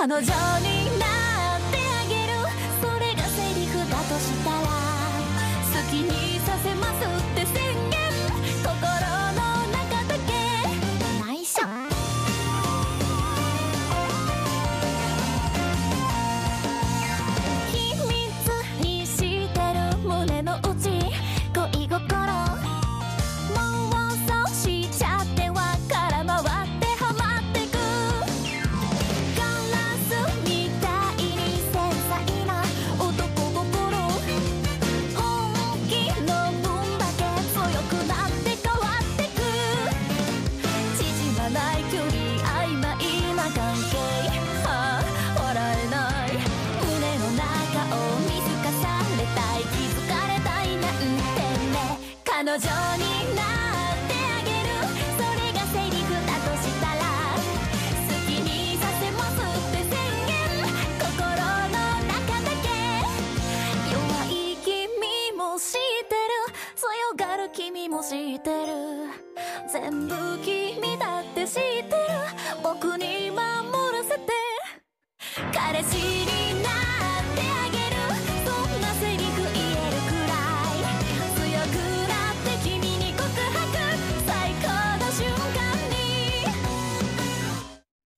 彼女になってあげる。それがセリフだとしたら好きにさせます。彼女になってあげる。それがセリフだとしたら好きにさせますって宣言。心の中だけ。弱い君も知ってる。強がる君も知ってる。全部君だって知ってる。僕に守らせて。彼氏